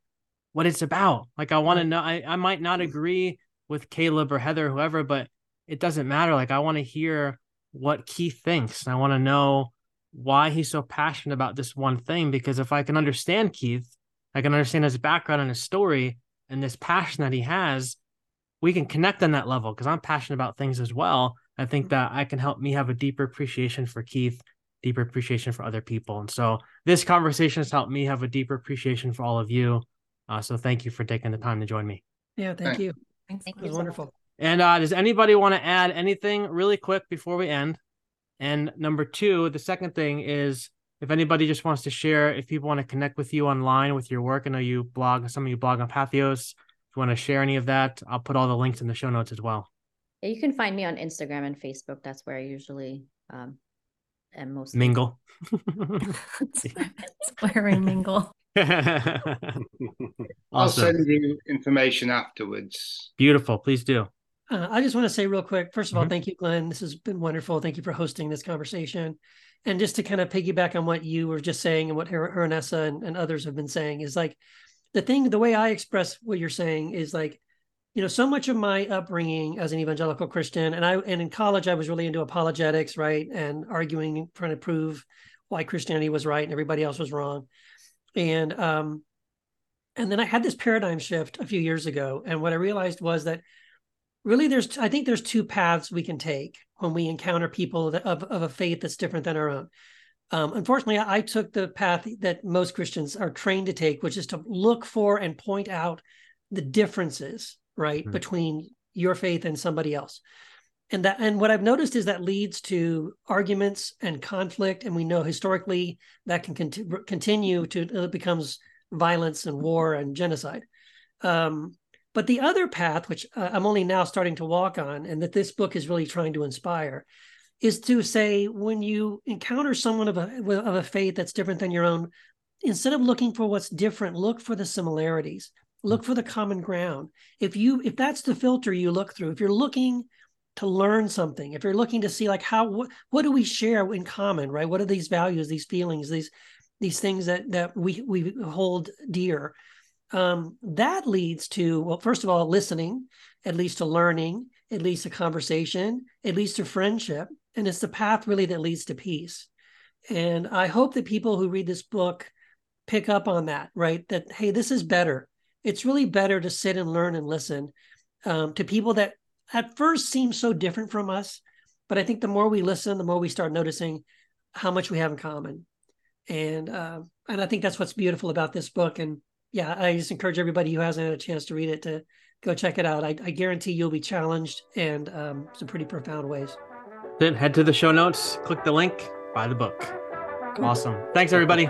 what it's about. Like, I want to know, I, I might not agree with Caleb or Heather, or whoever, but it doesn't matter. Like, I want to hear what Keith thinks. And I want to know why he's so passionate about this one thing. Because if I can understand Keith, I can understand his background and his story and this passion that he has, we can connect on that level because I'm passionate about things as well. I think that I can help me have a deeper appreciation for Keith, deeper appreciation for other people. And so this conversation has helped me have a deeper appreciation for all of you. Uh, so thank you for taking the time to join me. Yeah, thank you. Thanks. It was wonderful. And uh, does anybody want to add anything really quick before we end? And number two, the second thing is if anybody just wants to share, if people want to connect with you online with your work, I know you blog, some of you blog on Patheos you want to share any of that, I'll put all the links in the show notes as well. Yeah, you can find me on Instagram and Facebook. That's where I usually um, am most mingle. it's where I mingle. awesome. I'll send you information afterwards. Beautiful. Please do. Uh, I just want to say real quick. First of all, mm-hmm. thank you, Glenn. This has been wonderful. Thank you for hosting this conversation. And just to kind of piggyback on what you were just saying and what Her- Hurunnessa and, and others have been saying is like the thing, the way I express what you're saying is like, you know, so much of my upbringing as an evangelical Christian, and I and in college I was really into apologetics, right, and arguing, trying to prove why Christianity was right and everybody else was wrong, and um, and then I had this paradigm shift a few years ago, and what I realized was that really there's I think there's two paths we can take when we encounter people that, of of a faith that's different than our own. Um, unfortunately, I took the path that most Christians are trained to take, which is to look for and point out the differences, right, mm-hmm. between your faith and somebody else. And that, and what I've noticed is that leads to arguments and conflict, and we know historically that can cont- continue to it becomes violence and war and genocide. Um, But the other path, which uh, I'm only now starting to walk on, and that this book is really trying to inspire, is to say when you encounter someone of a of a faith that's different than your own, instead of looking for what's different, look for the similarities. Look for the common ground. If you if that's the filter you look through, if you're looking to learn something, if you're looking to see like how what, what do we share in common, right? What are these values, these feelings, these these things that that we we hold dear? Um, that leads to well, first of all, listening. at least to learning. at least to conversation. at least to friendship, and it's the path really that leads to peace. And I hope that people who read this book pick up on that, right? That hey, this is better it's really better to sit and learn and listen um, to people that at first seem so different from us. But I think the more we listen, the more we start noticing how much we have in common. And uh, and I think that's what's beautiful about this book. And yeah, I just encourage everybody who hasn't had a chance to read it to go check it out. I, I guarantee you'll be challenged and um, some pretty profound ways. Then head to the show notes, click the link, buy the book. Awesome. Thanks, everybody.